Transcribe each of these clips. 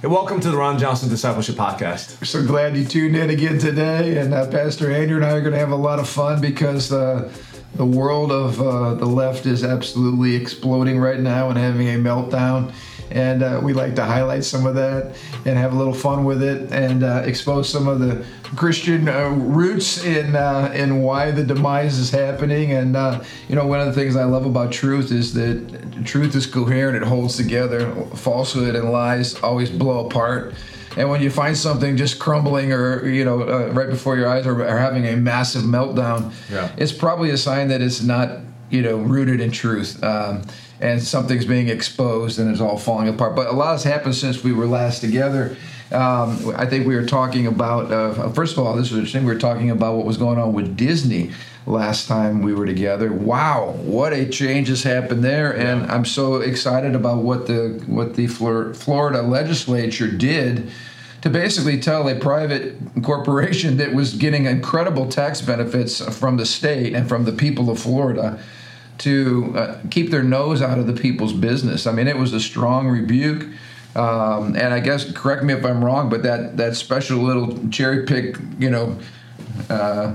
Hey, welcome to the Ron Johnson Discipleship Podcast. We're so glad you tuned in again today. And uh, Pastor Andrew and I are going to have a lot of fun because uh, the world of uh, the left is absolutely exploding right now and having a meltdown and uh, we like to highlight some of that and have a little fun with it and uh, expose some of the Christian uh, roots in uh, in why the demise is happening. And uh, you know, one of the things I love about truth is that truth is coherent; it holds together. Falsehood and lies always blow apart. And when you find something just crumbling or, you know, uh, right before your eyes or, or, having a massive meltdown, yeah. it's probably a sign that it's not, you know, rooted in truth. Um, and something's being exposed and it's all falling apart. But a lot has happened since we were last together. Um, I think we were talking about, uh, first of all, this was interesting. We were talking about what was going on with Disney last time we were together. Wow, what a change has happened there, and yeah. I'm so excited about what the what the Florida legislature did to basically tell a private corporation that was getting incredible tax benefits from the state and from the people of Florida to uh, keep their nose out of the people's business. I mean, it was a strong rebuke. Um, and I guess, correct me if I'm wrong, but that, that special little cherry pick, you know, uh,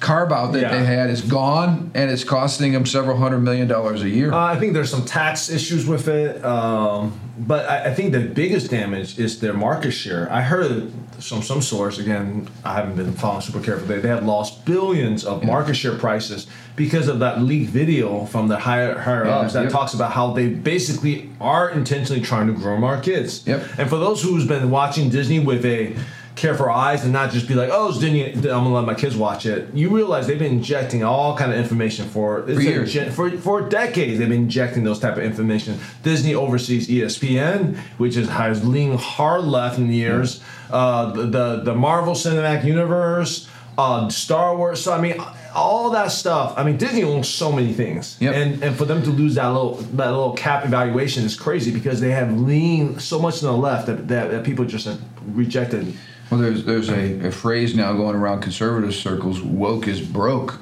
carve out that yeah. they had is gone, and it's costing them several hundred million dollars a year. Uh, I think there's some tax issues with it, um, but I, I, think the biggest damage is their market share. I heard from some source again. I haven't been following super carefully. They had lost billions of yeah. market share prices because of that leaked video from the higher higher yeah, ups that yep. talks about how they basically are intentionally trying to groom our kids. Yep. And for those who's been watching Disney with a care for our eyes and not just be like, oh, it's Disney. I'm gonna let my kids watch it. You realize they've been injecting all kind of information for for years. for, for decades. They've been injecting those type of information. Disney oversees ESPN, which is has leaned hard left in the years. Yeah. Uh, the, the the Marvel Cinematic Universe, uh, Star Wars. So I mean all that stuff. I mean, Disney owns so many things, yep. and and for them to lose that little that little cap evaluation is crazy because they have leaned so much to the left that, that, that people just have rejected well, there's there's a, a phrase now going around conservative circles: "Woke is broke,"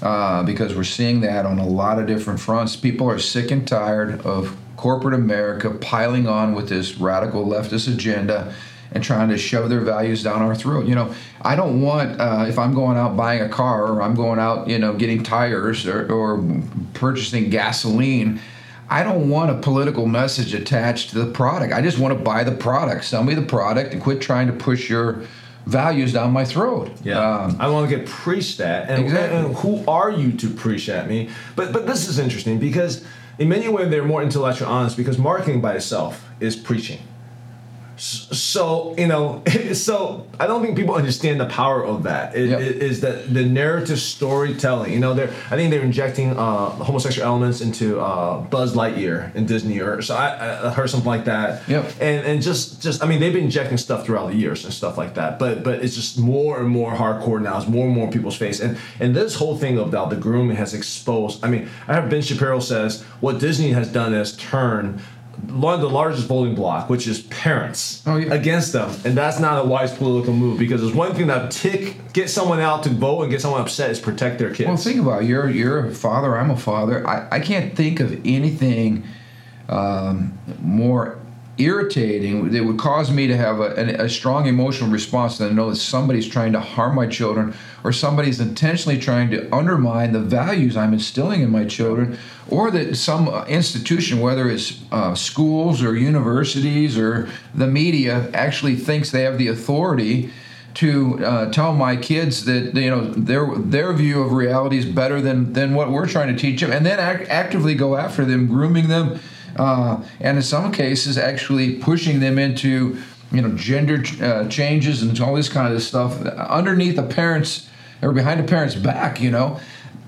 uh, because we're seeing that on a lot of different fronts. People are sick and tired of corporate America piling on with this radical leftist agenda and trying to shove their values down our throat. You know, I don't want uh, if I'm going out buying a car or I'm going out, you know, getting tires or, or purchasing gasoline. I don't want a political message attached to the product. I just want to buy the product. Sell me the product and quit trying to push your values down my throat. Yeah, um, I want to get preached at. And, exactly. and who are you to preach at me? But but this is interesting because in many ways they're more intellectual honest because marketing by itself is preaching so you know so i don't think people understand the power of that it, yep. it is that the narrative storytelling you know they're i think they're injecting uh, homosexual elements into uh, buzz lightyear in disney or so I, I, heard something like that yep. and and just just i mean they've been injecting stuff throughout the years and stuff like that but but it's just more and more hardcore now it's more and more people's face and and this whole thing about the grooming has exposed i mean i heard ben shapiro says what disney has done is turn one of the largest voting block, which is parents, oh, yeah. against them, and that's not a wise political move because there's one thing that tick get someone out to vote and get someone upset is protect their kids. Well, think about it. you're you're a father. I'm a father. I, I can't think of anything um, more irritating that would cause me to have a, a, strong emotional response than to know that somebody's trying to harm my children or somebody's intentionally trying to undermine the values I'm instilling in my children or that some institution, whether it's uh, schools or universities or the media, actually thinks they have the authority to uh, tell my kids that you know their their view of reality is better than than what we're trying to teach them, and then act, actively go after them, grooming them uh, and in some cases actually pushing them into you know gender uh, changes and all this kind of stuff underneath the parents or behind the parents' back. You know,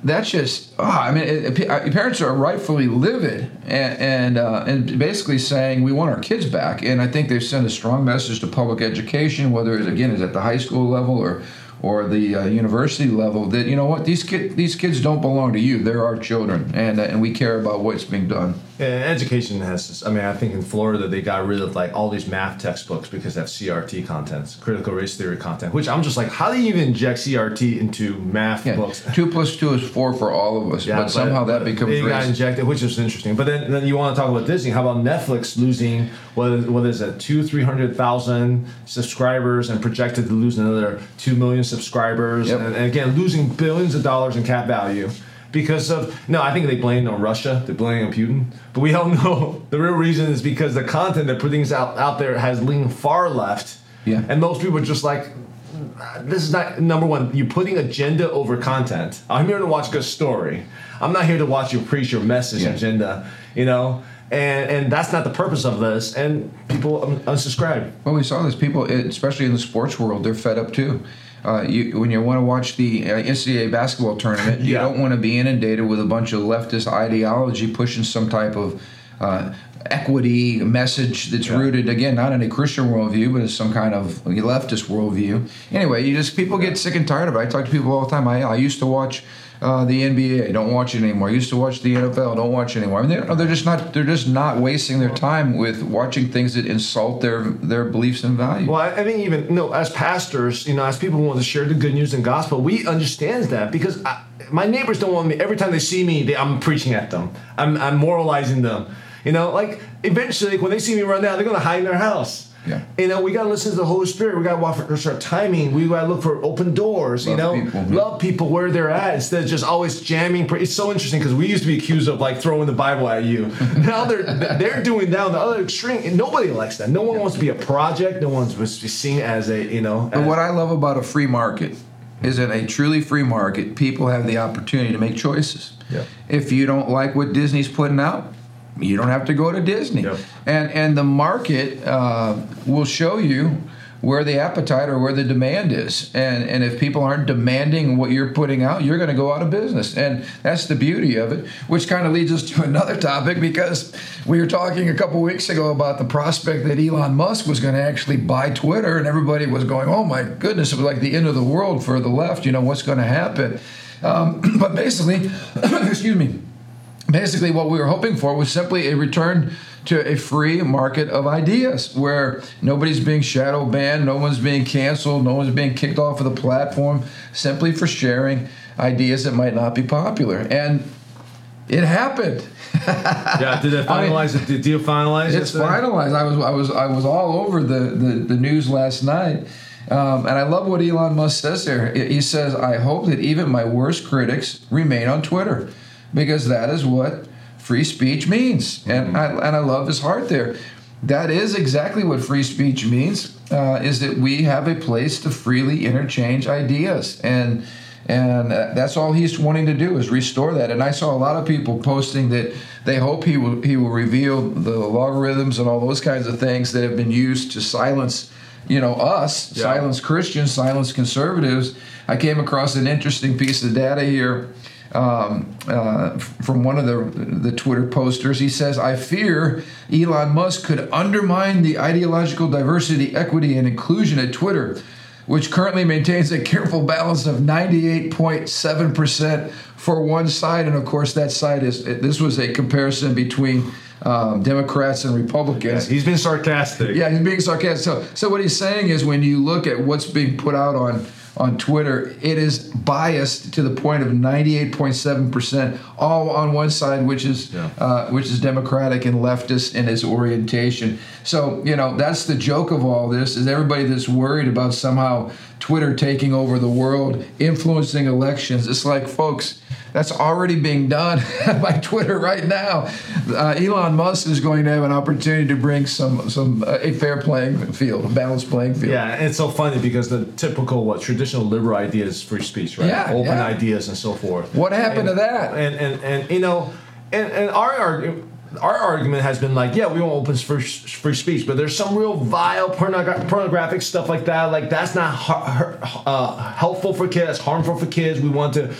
that's just oh, I mean, it, it, uh, parents are rightfully livid and and, uh, and basically saying we want our kids back. And I think they've sent a strong message to public education, whether it's again is at the high school level or or the uh, university level that you know what these kids these kids don't belong to you they're our children and uh, and we care about what's being done yeah, education has i mean i think in florida they got rid of like all these math textbooks because they have crt contents critical race theory content which i'm just like how do you even inject crt into math yeah. books? two plus two is four for all of us yeah, but, but somehow that becomes they got injected which is interesting. But then, then you want to talk about disney. How about netflix losing what, what is it, two, three hundred thousand subscribers, and projected to lose another two million subscribers, Yep. and, and again losing billions of dollars in cap value because of no, I think they blame on Russia, they blamed on Putin, but we all know the real reason is because the content they're putting out out there has leaned far left, Yeah. and most people are just like. This is not number one. You're putting agenda over content. I'm here to watch a good story. I'm not here to watch you preach your message Yeah. agenda. You know, and and that's not the purpose of this. And people unsubscribe. Well, we saw this. People, especially in the sports world, they're fed up too. Uh, you, when you want to watch the uh, NCAA basketball tournament, you Yeah. don't want to be inundated with a bunch of leftist ideology pushing some type of uh, equity message that's Yeah. rooted again not in a Christian worldview, but as some kind of leftist worldview. Anyway, you just people get sick and tired of it. I talk to people all the time. I, I used to watch. Uh, the NBA don't watch it anymore. I used to watch the NFL, don't watch it anymore. I mean, they're, they're just not they're just not wasting their time with watching things that insult their their beliefs and values. Well, I, I think even no, as pastors, you know, as people who want to share the good news and gospel, we understand that because I, my neighbors don't want me. Every time they see me, they, I'm preaching at them. I'm, I'm moralizing them. You know, like eventually, like, when they see me run down, they're gonna hide in their house. Yeah. You know, we gotta listen to the Holy Spirit. We gotta watch for our timing. We gotta look for open doors. you know, people. love people where they're at instead of just always jamming. It's so interesting because we used to be accused of like throwing the Bible at you. now they're they're doing down the other extreme. And nobody likes that. No one wants to be a project. No one's supposed to be seen as a you know. But what I love about a free market is in a truly free market, people have the opportunity to make choices. Yeah. If you don't like what Disney's putting out, you don't have to go to Disney. Yep. And and the market uh, will show you where the appetite or where the demand is. And and if people aren't demanding what you're putting out, you're going to go out of business. And that's the beauty of it, which kind of leads us to another topic because we were talking a couple weeks ago about the prospect that Elon Musk was going to actually buy Twitter and everybody was going, "Oh my goodness, it was like the end of the world for the left, you know, what's going to happen?" Um, but basically, excuse me, basically what we were hoping for was simply a return to a free market of ideas where nobody's being shadow banned, no one's being canceled, no one's being kicked off of the platform simply for sharing ideas that might not be popular. And it happened. yeah, did they I mean, finalize it? Did you finalize It's it? finalized. I was I was I was all over the the, the news last night, um, and I love what Elon Musk says there. He says, "I hope that even my worst critics remain on Twitter, because that is what free speech means." And I and I love his heart there. That is exactly what free speech means. Uh, is that we have a place to freely interchange ideas and and uh, that's all he's wanting to do is restore that. And I saw a lot of people posting that they hope he will he will reveal the logarithms and all those kinds of things that have been used to silence, you know, us, Yeah. silence Christians, silence conservatives. I came across an interesting piece of data here. Um, uh, from one of the the Twitter posters, he says, "I fear Elon Musk could undermine the ideological diversity, equity, and inclusion at Twitter, which currently maintains a careful balance of 98.7% for one side. And of course, that side is this was a comparison between um, Democrats and Republicans. He's been sarcastic. Yeah, he's being sarcastic. So, so what he's saying is when you look at what's being put out on on Twitter, it is biased to the point of 98.7%, all on one side, which is Yeah. uh, which is Democratic and leftist in its orientation. So you know that's the joke of all this is everybody that's worried about somehow Twitter taking over the world, influencing elections. It's like, folks, that's already being done by Twitter right now. Uh, Elon Musk is going to have an opportunity to bring some some uh, a fair playing field, a balanced playing field. Yeah, and it's so funny because the typical what traditional liberal idea is free speech, right? Yeah, Open yeah. ideas and so forth. What happened And- to that? And and and you know, and and our argument. Our argument has been like, yeah, we want open free, free speech, but there's some real vile pornogra- pornographic stuff like that. Like that's not har- har- uh, helpful for kids, harmful for kids. We want to.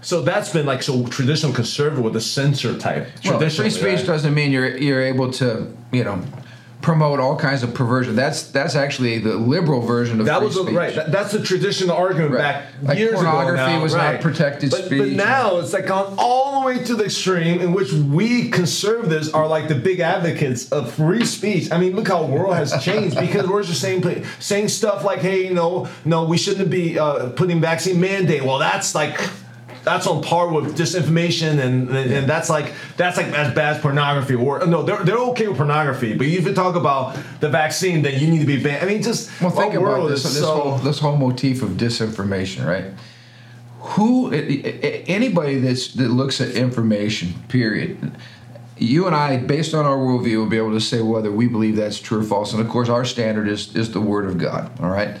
So that's been like so traditional conservative with a censor type. Well, free speech right? doesn't mean you're you're able to you know promote all kinds of perversion. That's that's actually the liberal version of That free was a, speech. right. That, that's the traditional argument Right. back Like years ago. pornography was not protected but, But speech. now it's like gone all the way to the extreme in which we conservatives are like the big advocates of free speech. I mean, look how the world has changed because we're just saying saying stuff like, "Hey, you know, no, we shouldn't be uh, putting vaccine mandate." Well, that's like. That's on par with disinformation, and and, and that's like that's like as bad as pornography. Or no, they're they're okay with pornography, but if you talk about the vaccine, then you need to be banned. I mean, just well, think about this. This, so, whole, this whole motif of disinformation, right? Who anybody that's that looks at information, period you and I, based on our worldview, will be able to say whether we believe that's true or false. And of course, our standard is, is the Word of God, all right?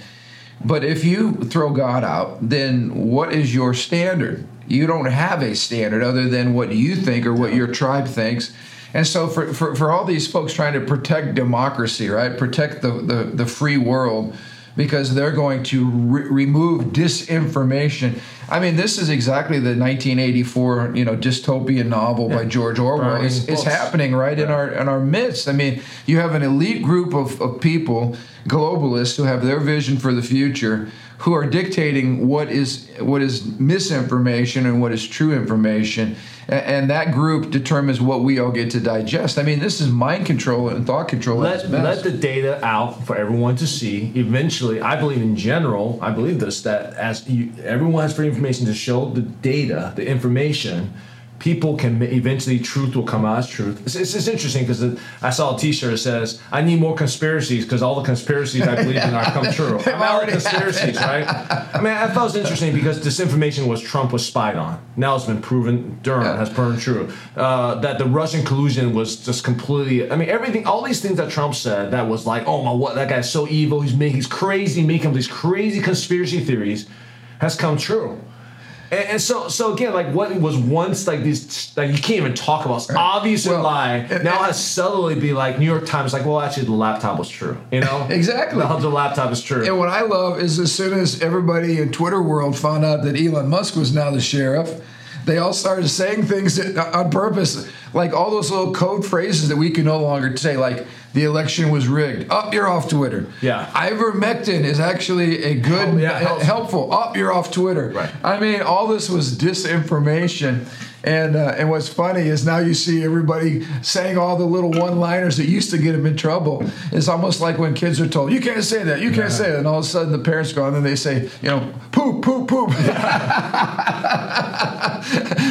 But if you throw God out, then what is your standard? You don't have a standard other than what you think or what your tribe thinks. And so, for, for, for all these folks trying to protect democracy, right, protect the, the, the free world, because they're going to re- remove disinformation. I mean, this is exactly the 1984, you know, dystopian novel yeah. by George Orwell. It's, it's, happening right yeah. in our in our midst. I mean, you have an elite group of, of people, globalists, who have their vision for the future, who are dictating what is what is misinformation and what is true information and that group determines what we all get to digest. I mean, this is mind control and thought control. Let, let the data out for everyone to see. Eventually, I believe in general, I believe this that as you, everyone has free information to show the data, the information people can eventually truth will come out as truth. It's, it's, it's interesting because I saw a T-shirt that says, "I need more conspiracies because all the conspiracies I believe in are come true." I'm out of conspiracies, right? I mean, I thought it was interesting because disinformation was Trump was spied on. Now it's been proven, Durham yeah. has proven true uh, that the Russian collusion was just completely. I mean, everything, all these things that Trump said that was like, "Oh my, what that guy's so evil. He's making, he's crazy, making these crazy conspiracy theories," has come true. And, and, so, so again, like what was once like these, like you can't even talk about right. obvious well, lie. now has subtly be like New York Times, like, well, actually, the laptop was true. You know, exactly. The, the laptop is true. And what I love is as soon as everybody in Twitter world found out that Elon Musk was now the sheriff they all started saying things on purpose, like all those little code phrases that we can no longer say, like the election was rigged. Up, you're off Twitter. Yeah. Ivermectin is actually a good, oh, yeah, helpful. Up, you're off Twitter. Right. I mean, all this was disinformation. And uh, and what's funny is now you see everybody saying all the little one-liners that used to get them in trouble. It's almost like when kids are told, "You can't say that, you can't yeah. say that," and all of a sudden the parents go on and they say, "You know, poop, poop, poop,"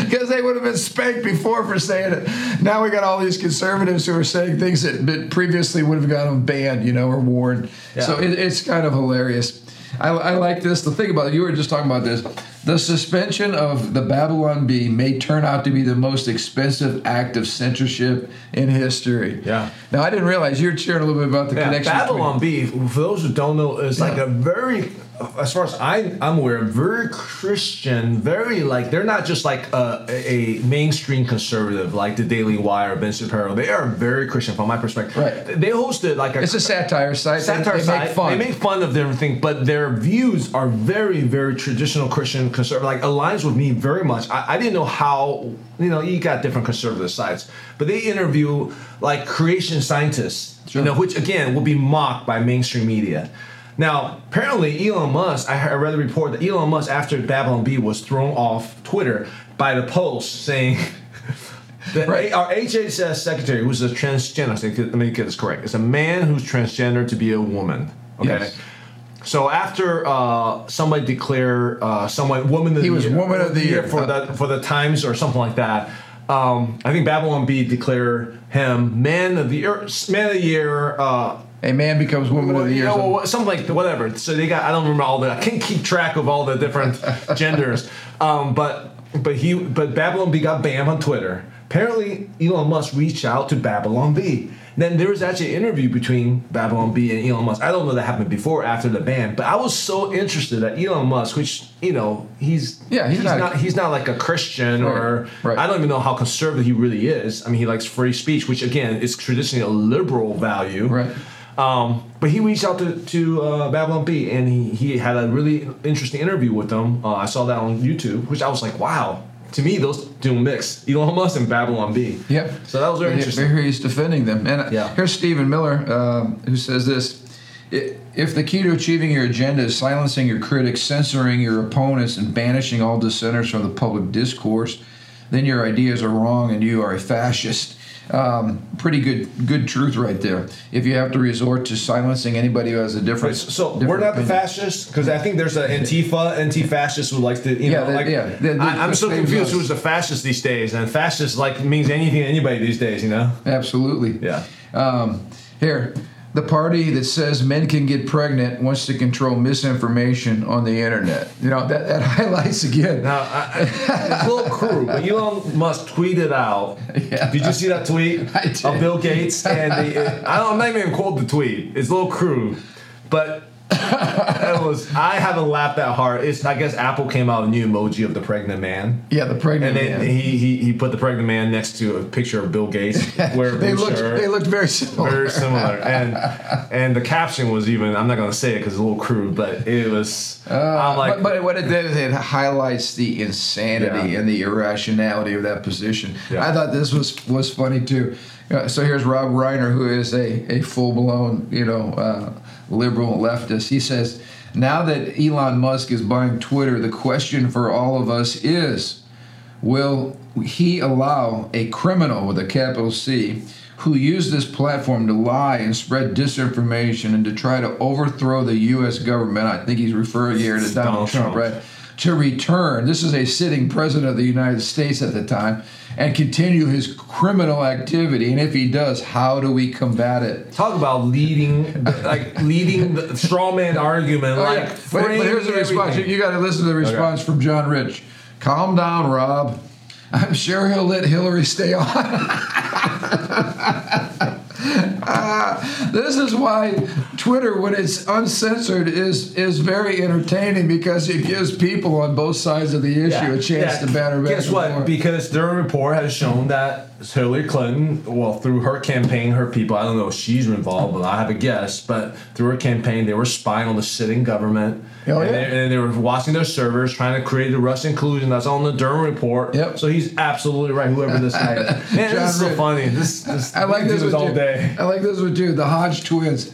because they would have been spanked before for saying it. Now we got all these conservatives who are saying things that previously would have gotten them banned, you know, or warned. Yeah. So it, it's kind of hilarious. I, I like this. The thing about it, you were just talking about this. The suspension of the Babylon Bee may turn out to be the most expensive act of censorship in history. Yeah. Now I didn't realize you were sharing a little bit about the yeah, connection. Babylon between... Bee, for those who don't know, is yeah. like a very as far as I, I'm aware, very Christian, very like they're not just like uh, a, a mainstream conservative like the Daily Wire, or Ben Shapiro. They are very Christian from my perspective. Right. They hosted like a, it's a satire site. Satire they, they site. Make fun. They make fun of everything, but their views are very, very traditional Christian conservative. Like aligns with me very much. I, I didn't know how you know you got different conservative sides, but they interview like creation scientists, sure. you know, which again will be mocked by mainstream media. Now, apparently, Elon Musk, I read the report that Elon Musk, after Babylon Bee was thrown off Twitter by the Post saying that right. our HHS secretary, who's a transgender, let me get this correct, is a man who's transgender to be a woman. Okay. Yes. So after uh, somebody declare uh, someone woman of he the was year, woman of the year for the for the Times or something like that. Um, I think Babylon Bee declare him man of the year, man of the year. Uh, a man becomes woman well, of the year. You know, something like whatever. So they got. I don't remember all the. I can't keep track of all the different genders. Um, but but he but Babylon Bee got banned on Twitter. Apparently, Elon Musk reached out to Babylon Bee. Then there was actually an interview between Babylon Bee and Elon Musk. I don't know that happened before or after the ban, but I was so interested that Elon Musk, which you know he's yeah he's, he's not, not, he's not like a Christian right, or right. I don't even know how conservative he really is. I mean, he likes free speech, which again is traditionally a liberal value. Right um, but he reached out to, to uh, Babylon Bee and he, he had a really interesting interview with them. Uh, I saw that on YouTube, which I was like, wow. To me, those do mix Elon Musk and Babylon Bee. Yep. So that was very interesting. Here he's defending them. And uh, yeah. here's Stephen Miller uh, who says this if the key to achieving your agenda is silencing your critics, censoring your opponents, and banishing all dissenters from the public discourse, then your ideas are wrong and you are a fascist. Um, pretty good good truth right there. If you have to resort to silencing anybody who has a different, so different we're not the fascists because I think there's an Antifa, anti-fascist who likes to, you Yeah, know, the- like yeah, the- the- I, I'm so confused goes. who's the fascist these days, and fascist like means anything to anybody these days, you know? Absolutely. Yeah. Um, here, the party that says men can get pregnant wants to control misinformation on the internet. You know that, that highlights again. Now, I, I, it's a little crude, but Elon Musk tweeted out. Yeah. Did you see that tweet of Bill Gates? And the, I don't, I'm not even quote the tweet. It's a little crude, but it was. I haven't laughed that hard. It's. I guess Apple came out with a new emoji of the pregnant man. Yeah, the pregnant And man. he, he he put the pregnant man next to a picture of Bill Gates a they looked they looked very similar. very similar, and and the caption was even. I'm not gonna say it because it's a little crude, but it was. I'm like, Uh, but, but what it did is it highlights the insanity Yeah. and the irrationality of that position. Yeah. I thought this was was funny too. Uh, so here's Rob Reiner, who is a, a full blown you know uh, liberal leftist. He says, now that Elon Musk is buying Twitter, the question for all of us is, will he allow a criminal with a capital C? Who used this platform to lie and spread disinformation and to try to overthrow the U.S. government? I think he's referring here to Donald, Trump. right? To return, this is a sitting president of the United States at the time, and continue his criminal activity. And if he does, how do we combat it? talk about leading, like leading the straw man argument, Oh, like. yeah. but, but here's the response. You, got to listen to the response from John Rich. Calm down, Rob. I'm sure he'll let Hillary stay on. Ah, this is why Twitter, when it's uncensored, is is very entertaining because it gives people on both sides of the issue Yeah, a chance yeah. to batter back. Guess what? Because their report has shown that Hillary Clinton, well, through her campaign, her people, I don't know if she's involved, but I have a guess, but through her campaign, they were spying on the sitting government. Oh, and, yeah. they, and they were watching their servers, trying to create the Russian collusion. That's on the Durham report. Yep. So he's absolutely right, whoever this guy is. Man, John this is so funny. This, this I like this one all too. day. I like this one too. The Hodge twins.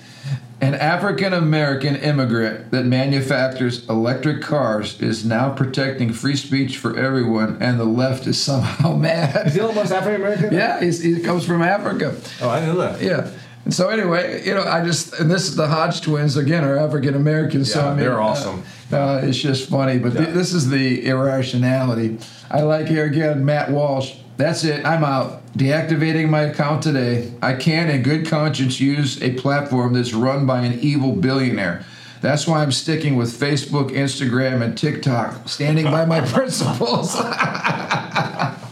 An African American immigrant that manufactures electric cars is now protecting free speech for everyone, and the left is somehow mad. Is Elon Musk African American? yeah, he's, he comes from Africa. Oh, I didn't know that. Yeah. And so anyway, you know, I just and this is the Hodge twins again are African Americans. so I mean, they're uh, awesome. uh, it's just funny, but th- this is the irrationality. I like here again, Matt Walsh. That's it. I'm out. Deactivating my account today. I can't, in good conscience, use a platform that's run by an evil billionaire. That's why I'm sticking with Facebook, Instagram, and TikTok, standing by my principles.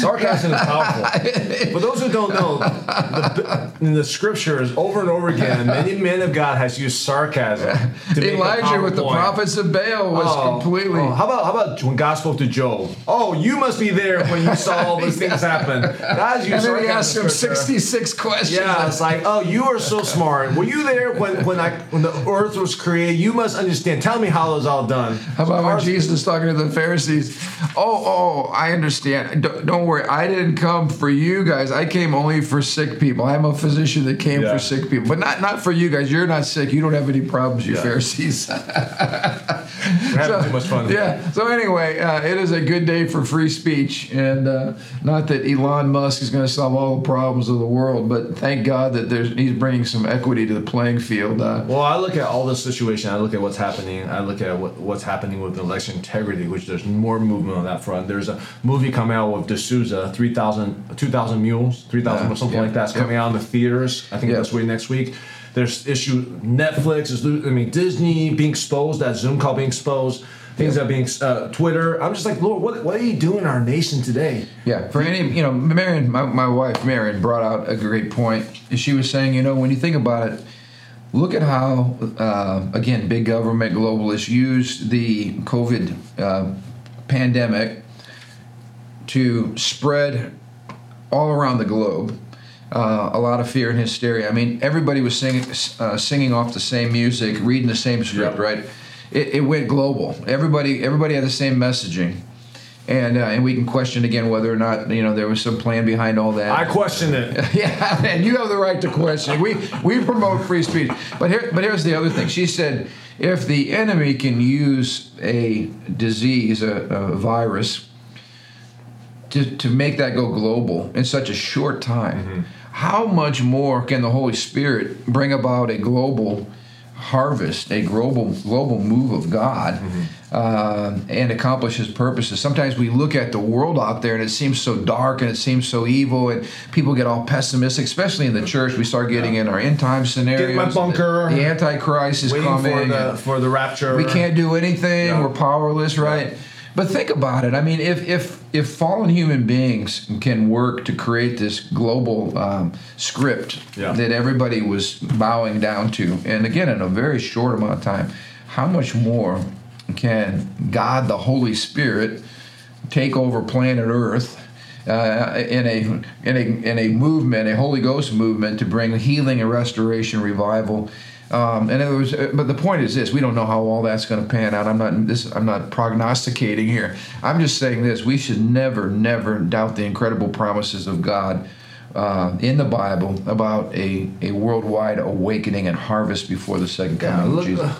Sarcasm is powerful. For those who don't know, the, in the scriptures, over and over again, many men of God has used sarcasm. To make a Elijah with the prophets of Baal was Oh, completely. oh, how about how about when God spoke to Job? Oh, you must be there when you saw all these things happen. Guys, you and then he asked him 66 questions. Yeah, it's like, oh, you are so smart. Were you there when when I when the earth was created? You must understand. Tell me how it was all done. How about when Jesus is talking to the Pharisees? Oh, oh, I understand. Don't, don't worry. I didn't come for you guys. I came only for sick people. I'm a physician that came Yeah. for sick people, but not not for you guys. You're not sick. You don't have any problems, you Yeah. Pharisees. We're having too much fun. yeah. So anyway, uh, it is a good day for free speech, and uh, not that Elon Musk is going to solve all the problems of the world, but thank God that there's he's bringing some equity to the playing field. Uh, Well, I look at all this situation. I look at what's happening. I look at what, what's happening with election integrity, which there's more movement on that front. There's a movie coming out with D'Souza, 3,000 2,000 Mules, 3,000 Yeah, or something yeah, like that's yeah. coming out in the theaters. I think Yeah. that's way next week. There's issue Netflix is I mean Disney being exposed, that Zoom call being exposed, things that are being uh, Twitter. I'm just like Lord, what what are you doing in our nation today? Yeah, for any, you know, Marion, my, my wife, Marion, brought out a great point. She was saying, you know, when you think about it, look at how, uh, again, big government globalists used the COVID uh, pandemic to spread all around the globe. Uh, a lot of fear and hysteria. I mean, everybody was singing, uh, singing off the same music, reading the same script, Yeah. right? It, it went global. Everybody, everybody had the same messaging, and uh, and we can question again whether or not you know there was some plan behind all that. I question it. Yeah, and you have the right to question. We we promote free speech, but here but here's the other thing. She said if the enemy can use a disease, a, a virus, to, to make that go global in such a short time, mm-hmm. how much more can the Holy Spirit bring about a global harvest, a global global move of God, mm-hmm. uh, and accomplish His purposes. Sometimes we look at the world out there and it seems so dark and it seems so evil, and people get all pessimistic, especially in the church. We start getting yeah. in our end time scenarios. Get my bunker. The, the Antichrist is coming for the, for the rapture. We can't do anything. Yeah. We're powerless, right? Yeah. But think about it. I mean, if if if fallen human beings can work to create this global um, script yeah. that everybody was bowing down to, and again in a very short amount of time, how much more can God, the Holy Spirit, take over planet Earth? Uh, in a in a in a movement, a Holy Ghost movement, to bring healing and restoration, revival, um, and it was, uh, but the point is this: we don't know how all that's going to pan out. I'm not this. I'm not prognosticating here. I'm just saying this: we should never, never doubt the incredible promises of God uh, in the Bible about a, a worldwide awakening and harvest before the second coming yeah, look, of Jesus.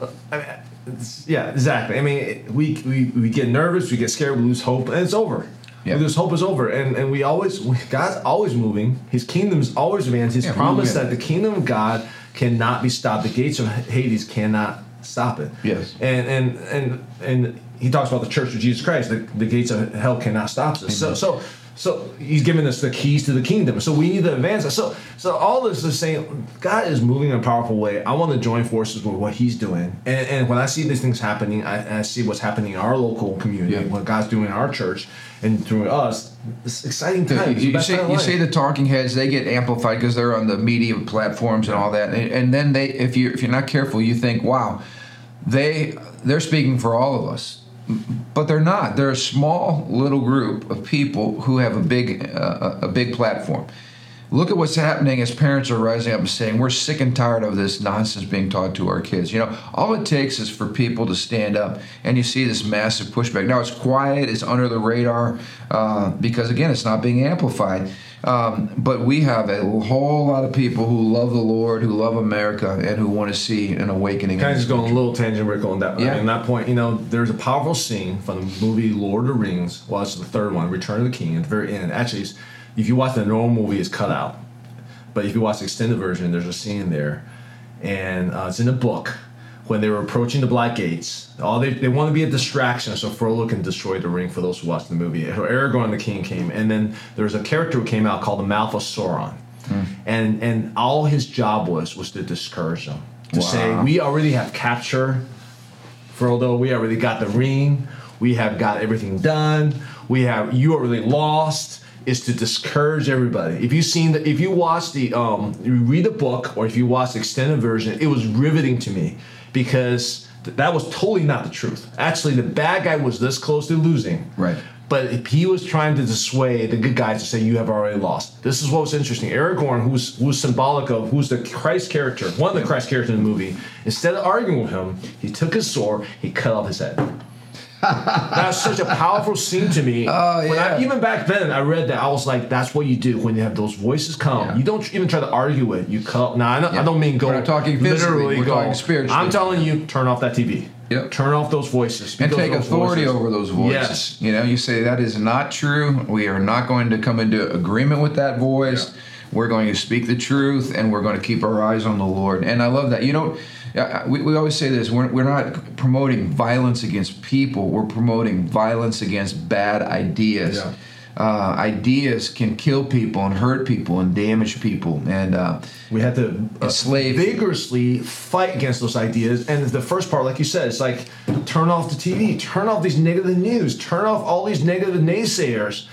Uh, I mean, yeah, exactly. I mean, we, we we get nervous, we get scared, we lose hope, and it's over. Yeah. This hope is over, and and we always God's always moving. His kingdom is always advancing. His yeah, promise that the kingdom of God cannot be stopped. The gates of Hades cannot stop it. Yes. And and and and he talks about the church of Jesus Christ. The, the gates of hell cannot stop this. So so so he's giving us the keys to the kingdom. So we need to advance. So so all this is saying God is moving in a powerful way. I want to join forces with what He's doing. And, and when I see these things happening, I, I see what's happening in our local community, yeah. what God's doing in our church, and through us. It's exciting times. You, you say you say the talking heads they get amplified because they're on the media platforms and all that, and, and then they if you if you're not careful, you think, wow, they they're speaking for all of us but they're not. They're a small little group of people who have a big uh, a big platform. Look at what's happening as parents are rising up and saying, "We're sick and tired of this nonsense being taught to our kids." You know, all it takes is for people to stand up, and you see this massive pushback. Now it's quiet, it's under the radar, uh, because again, it's not being amplified. Um, but we have a whole lot of people who love the Lord, who love America, and who want to see an awakening. Kind of just going a little tangent, Rick, on that. Yeah. And that point, you know, there's a powerful scene from the movie Lord of the Rings. Well, it's the third one, Return of the King. At the very end, actually, if you watch the normal movie, it's cut out. But if you watch the extended version, there's a scene there, and uh, it's in the book when they were approaching the Black Gates. All they, they want to be a distraction, so Frodo can destroy the ring for those who watched the movie. So Aragorn the king came, and then there was a character who came out called the Mouth of Sauron, mm. and and all his job was was to discourage them, to wow. say we already have captured Frodo, we already got the ring, we have got everything done, we have you already lost is to discourage everybody. If you've seen the, if you watch the, um, you read the book or if you watch the extended version, it was riveting to me because th- that was totally not the truth. Actually, the bad guy was this close to losing. Right. But he was trying to dissuade the good guys to say you have already lost. This is what was interesting. Aragorn, who's who's symbolic of who's the Christ character, one of the Christ characters in the movie, instead of arguing with him, he took his sword, he cut off his head. That's such a powerful scene to me. Oh yeah. When I, even back then, I read that I was like, "That's what you do when you have those voices come. Yeah. You don't even try to argue it. You come. Now I don't, yeah. I don't mean go. We're not talking literally. We're go, talking spiritually. I'm telling you, turn off that TV. Yep. Turn off those voices. And take authority voices. over those voices. Yes. You know, you say that is not true. We are not going to come into agreement with that voice. Yeah. We're going to speak the truth and we're going to keep our eyes on the Lord. And I love that. You know, we, we always say this we're, we're not promoting violence against people, we're promoting violence against bad ideas. Yeah. Uh, ideas can kill people and hurt people and damage people, and uh, we have to uh, vigorously fight against those ideas. And the first part, like you said, it's like turn off the TV, turn off these negative news, turn off all these negative naysayers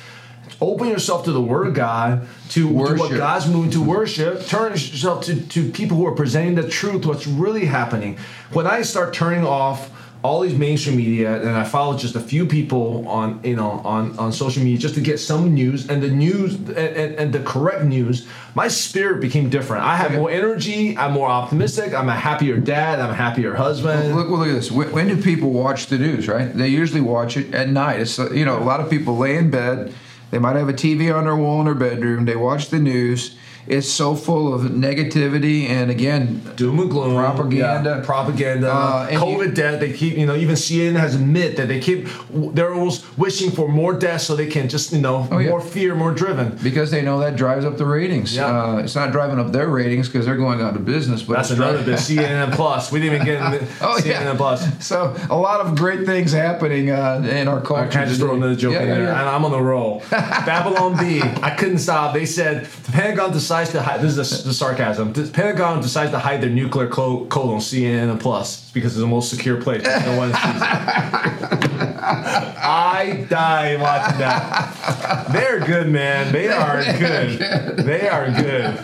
open yourself to the Word of God, to, to what God's moving to worship. Turn yourself to, to people who are presenting the truth, what's really happening. When I start turning off all these mainstream media and I follow just a few people on you know on, on social media just to get some news and the news and, and, and the correct news my spirit became different. I have more energy I'm more optimistic I'm a happier dad I'm a happier husband. Well, look, well, look at this. When, when do people watch the news right? They usually watch it at night. It's you know a lot of people lay in bed they might have a TV on their wall in their bedroom. They watch the news. It's so full of negativity and again doom and gloom, propaganda, yeah, propaganda, uh, COVID you, death. They keep you know even CNN has admit that they keep they're always wishing for more deaths so they can just you know oh, yeah. more fear, more driven because they know that drives up the ratings. Yeah. Uh, it's not driving up their ratings because they're going out of business. But that's another bit. CNN Plus. We didn't even get into oh, CNN yeah. Plus. So a lot of great things happening uh, in our culture. I of just throw another joke yeah, in there, and I'm on the roll. Babylon Bee. I couldn't stop. They said the Pentagon decides to hide. This is the sarcasm. The Pentagon decides to hide their nuclear code on CNN and Plus because it's the most secure place. No one sees it. I die watching that. They're good, man. They are good. They are good.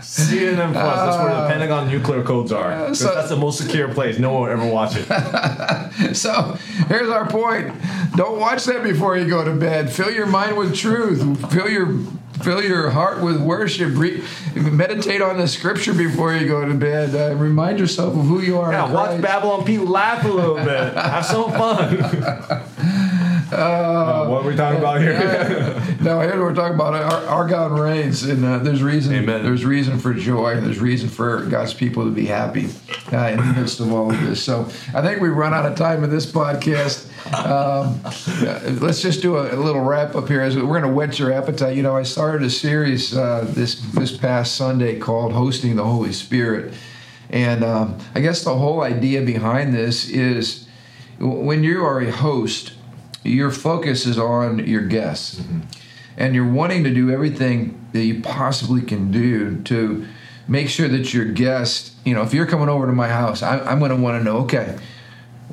CNN Plus. That's where the Pentagon nuclear codes are. So, that's the most secure place. No one will ever watch it. so here's our point. Don't watch that before you go to bed. Fill your mind with truth. Fill your fill your heart with worship. Re- meditate on the scripture before you go to bed. Uh, remind yourself of who you are. Yeah, watch Babylon Bee laugh a little bit. Have some fun. Uh, what are we talking about here? no, here we're talking about our, our God reigns, and uh, there's reason. Amen. There's reason for joy. There's reason for God's people to be happy uh, in the midst of all of this. So I think we've run out of time in this podcast. Um, let's just do a, a, little wrap up here. As we're going to whet your appetite. You know, I started a series uh, this this past Sunday called "Hosting the Holy Spirit," and um, I guess the whole idea behind this is when you are a host your focus is on your guests. Mm-hmm. And you're wanting to do everything that you possibly can do to make sure that your guest, you know, if you're coming over to my house, I, I'm going to want to know, okay,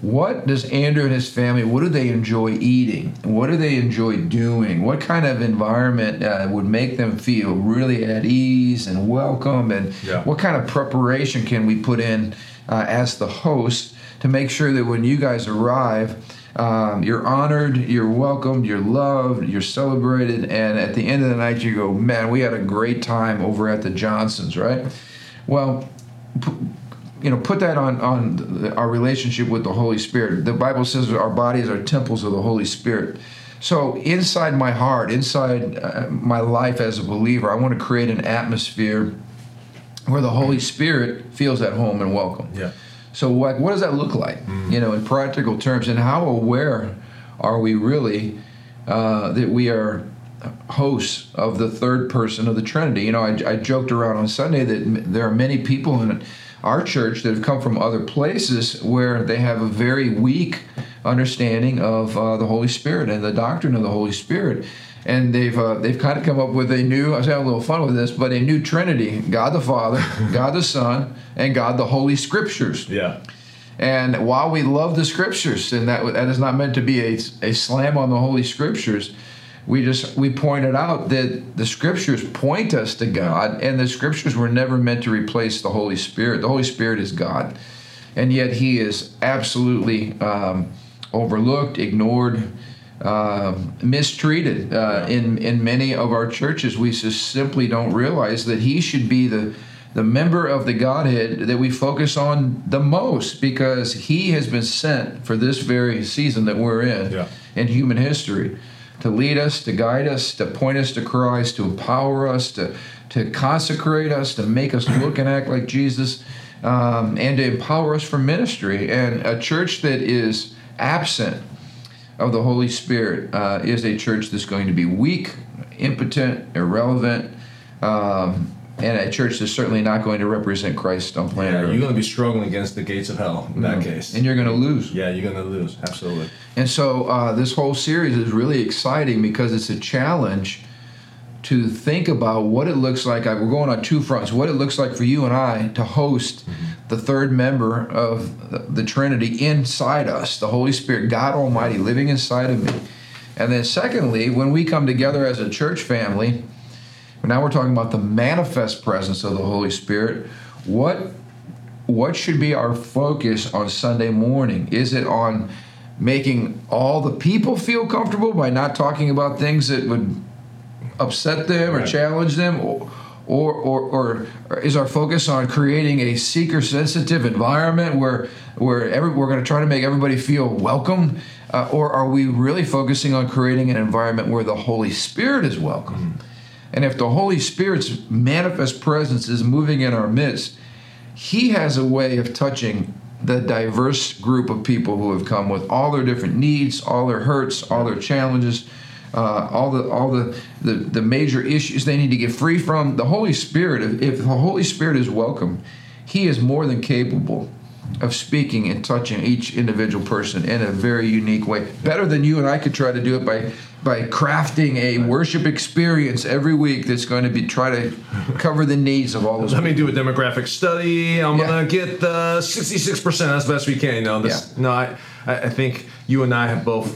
what does Andrew and his family, what do they enjoy eating? What do they enjoy doing? What kind of environment uh, would make them feel really at ease and welcome? And yeah. what kind of preparation can we put in uh, as the host to make sure that when you guys arrive, um, you're honored, you're welcomed, you're loved, you're celebrated, and at the end of the night, you go, man, we had a great time over at the Johnsons, right? Well, you know, put that on on our relationship with the Holy Spirit. The Bible says our bodies are temples of the Holy Spirit. So inside my heart, inside uh, my life as a believer, I want to create an atmosphere where the Holy Spirit feels at home and welcome. Yeah. So what what does that look like? Mm-hmm. You know, in practical terms, and how aware are we really uh, that we are hosts of the third person of the Trinity? You know, I, I joked around on Sunday that there are many people in our church that have come from other places where they have a very weak understanding of uh, the Holy Spirit and the doctrine of the Holy Spirit and they've uh, they've kind of come up with a new. I was having a little fun with this, but a new Trinity: God the Father, God the Son, and God the Holy Scriptures. Yeah. And while we love the Scriptures, and that that is not meant to be a, a slam on the Holy Scriptures, we just we pointed out that the Scriptures point us to God, and the Scriptures were never meant to replace the Holy Spirit. The Holy Spirit is God, and yet He is absolutely um, overlooked, ignored uh, mistreated uh, in in many of our churches. We just simply don't realize that he should be the the member of the Godhead that we focus on the most because he has been sent for this very season that we're in yeah. in human history to lead us, to guide us, to point us to Christ, to empower us, to to consecrate us, to make us look and act like Jesus. Um, and to empower us for ministry. And a church that is absent of the Holy Spirit uh, is a church that's going to be weak, impotent, irrelevant, um, and a church that's certainly not going to represent Christ on planet yeah, Earth. You're going to be struggling against the gates of hell in that mm-hmm. case. And you're going to lose. Yeah, you're going to lose. Absolutely. And so uh, this whole series is really exciting because it's a challenge to think about what it looks like. We're going on two fronts. What it looks like for you and I to host mm-hmm. The third member of the Trinity inside us, the Holy Spirit, God Almighty living inside of me. And then, secondly, when we come together as a church family, now we're talking about the manifest presence of the Holy Spirit. What what should be our focus on Sunday morning? Is it on making all the people feel comfortable by not talking about things that would upset them or challenge them or, or, or, or, is our focus on creating a seeker sensitive environment where, where every, we're going to try to make everybody feel welcome? Uh, or are we really focusing on creating an environment where the Holy Spirit is welcome? And if the Holy Spirit's manifest presence is moving in our midst, He has a way of touching the diverse group of people who have come with all their different needs, all their hurts, all their challenges, uh, all the all the, the the major issues they need to get free from. The Holy Spirit, if, if the Holy Spirit is welcome, He is more than capable of speaking and touching each individual person in a very unique way. Better than you and I could try to do it by by crafting a worship experience every week that's going to be try to cover the needs of all those. Let people. me do a demographic study. I'm yeah. gonna get the 66 percent as best we can. You know, this, yeah. no, I I think you and I have both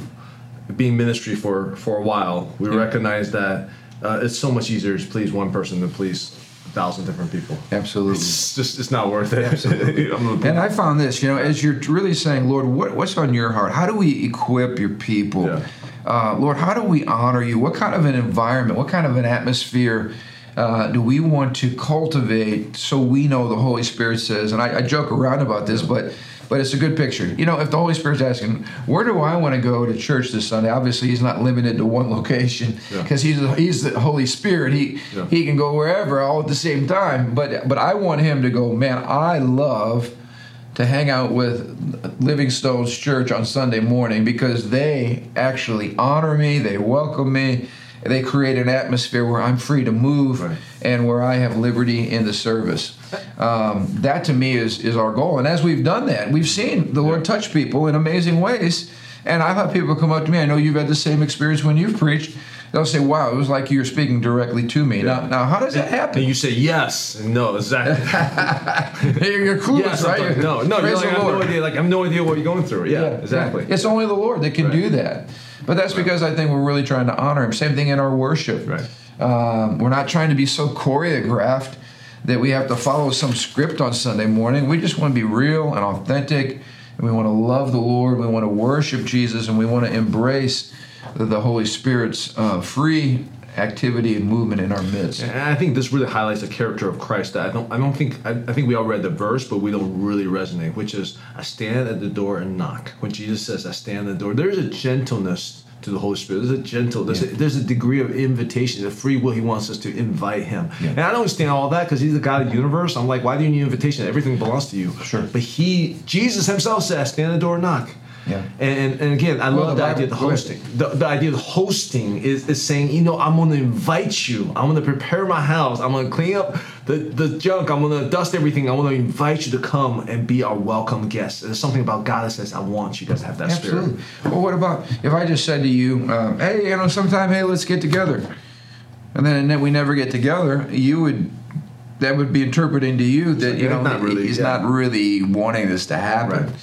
been ministry for for a while. We yeah. recognize that uh, it's so much easier to please one person than please a thousand different people. Absolutely. It's just it's not worth it. Absolutely. and I found this, you know, as you're really saying, Lord, what, what's on your heart? How do we equip your people? Yeah. Uh, Lord, how do we honor you? What kind of an environment? What kind of an atmosphere? Uh, do we want to cultivate so we know the Holy Spirit says? And I, I joke around about this, but but it's a good picture. You know, if the Holy Spirit's asking, where do I want to go to church this Sunday? Obviously, He's not limited to one location because yeah. He's He's the Holy Spirit. He yeah. He can go wherever all at the same time. But but I want Him to go. Man, I love to hang out with Living Stones Church on Sunday morning because they actually honor me, they welcome me, they create an atmosphere where I'm free to move right. and where I have liberty in the service. Um, that to me is is our goal. And as we've done that, we've seen the Lord touch people in amazing ways. And I've had people come up to me. I know you've had the same experience when you've preached. They'll say, "Wow, it was like you were speaking directly to me." Yeah. Now, now, how does that happen? And you say yes no, exactly. you're clueless, yes, right? Like, no, no, you're like, I have no idea. Like, I have no idea what you're going through. Yeah, yeah exactly. It's only the Lord that can right. do that. But that's right. because I think we're really trying to honor Him. Same thing in our worship. Right. Um, we're not trying to be so choreographed that we have to follow some script on Sunday morning. We just want to be real and authentic, and we want to love the Lord. We want to worship Jesus, and we want to embrace the Holy Spirit's uh, free activity and movement in our midst. And I think this really highlights the character of Christ that I don't I don't think I, I, think we all read the verse, but we don't really resonate, which is I stand at the door and knock. When Jesus says I stand at the door, there's a gentleness to the Holy Spirit. There's a gentle, there's, yeah. a, there's a degree of invitation, a free will. He wants us to invite Him. Yeah. And I don't understand all that because He's the God of the universe. I'm like, why do you need invitation? Everything belongs to you. Sure. But He, Jesus Himself says, stand at the door and knock. Yeah. And, and again, I well, love the, idea of the hosting. The, the idea of hosting is, is saying, you know, I'm going to invite you. I'm going to prepare my house. I'm going to clean up the, the junk. I'm going to dust everything. I want to invite you to come and be our welcome guest. There's something about God that says, I want you guys to have that Absolutely. spirit. Well, what about if I just said to you, um, hey, you know, sometime, hey, let's get together. And then, and then we never get together. You would that would be interpreting to you that you know not really, he's yeah. not really wanting this to happen. Right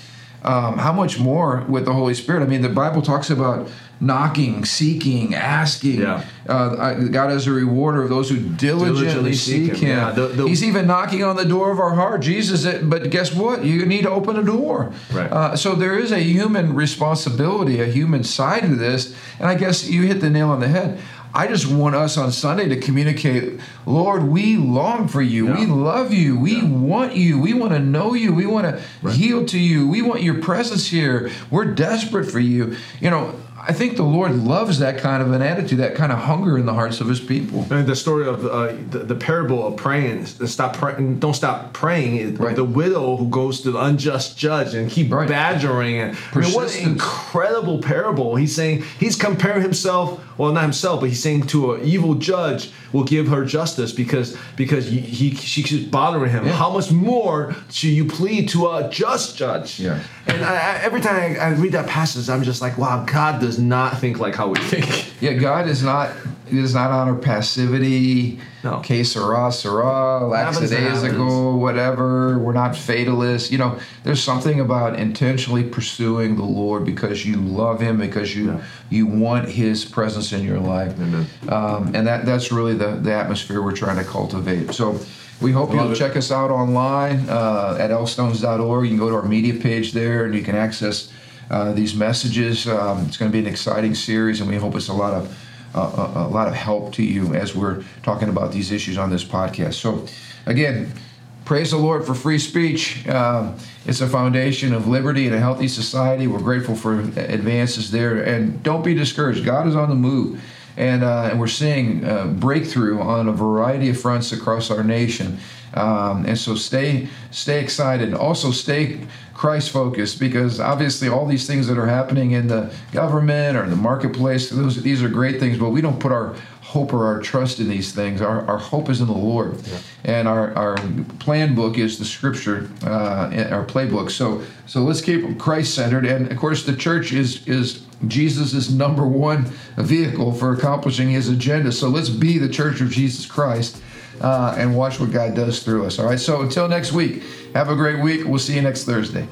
um, how much more with the Holy Spirit? I mean, the Bible talks about knocking, seeking, asking. Yeah. Uh, God is a rewarder of those who diligently, diligently seek, Him. Him. Yeah, the, the, He's even knocking on the door of our heart. Jesus, but guess what? You need to open a door. Right. Uh, so there is a human responsibility, a human side to this, and I guess you hit the nail on the head. I just want us on Sunday to communicate, Lord, we long for you. Yeah. We love you. We yeah. want you. We want to know you. We want to right. heal to you. We want your presence here. We're desperate for you. You know, I think the Lord loves that kind of an attitude, that kind of hunger in the hearts of His people. And the story of uh, the, the, parable of praying, stop praying, don't stop praying. Right. The widow who goes to the unjust judge and keep right. badgering. And I mean, what an incredible parable! He's saying he's comparing himself, well, not himself, but he's saying to an evil judge will give her justice because because he, he she keeps bothering him. Yeah. How much more should you plead to a just judge? Yeah. And I, I, every time I, I read that passage, I'm just like, wow, God does not think like how we think. Yeah, God is not he does not honor passivity. No. Que sera, sera, lackadaisical, whatever. We're not fatalists. You know, there's something about intentionally pursuing the Lord because you love Him, because you yeah. you want His presence in your life. Um, and that that's really the, the atmosphere we're trying to cultivate. So we hope you'll check us out online uh, at elstones.org. You can go to our media page there and you can access uh, these messages. Um, it's going to be an exciting series, and we hope it's a lot of uh, a, a, lot of help to you as we're talking about these issues on this podcast. So, again, praise the Lord for free speech. Uh, it's a foundation of liberty and a healthy society. We're grateful for advances there, and don't be discouraged. God is on the move. and, uh, and we're seeing uh, breakthrough on a variety of fronts across our nation. Um, and so stay stay excited. Also stay Christ focused because obviously all these things that are happening in the government or in the marketplace, those these are great things, but we don't put our hope or our trust in these things. Our, our hope is in the Lord. Yeah. And our, our plan book is the scripture, uh, our playbook. So so let's keep Christ centered. And of course the church is is Jesus' number one vehicle for accomplishing his agenda. So let's be the church of Jesus Christ uh, and watch what God does through us. All right. So until next week, have a great week. We'll see you next Thursday.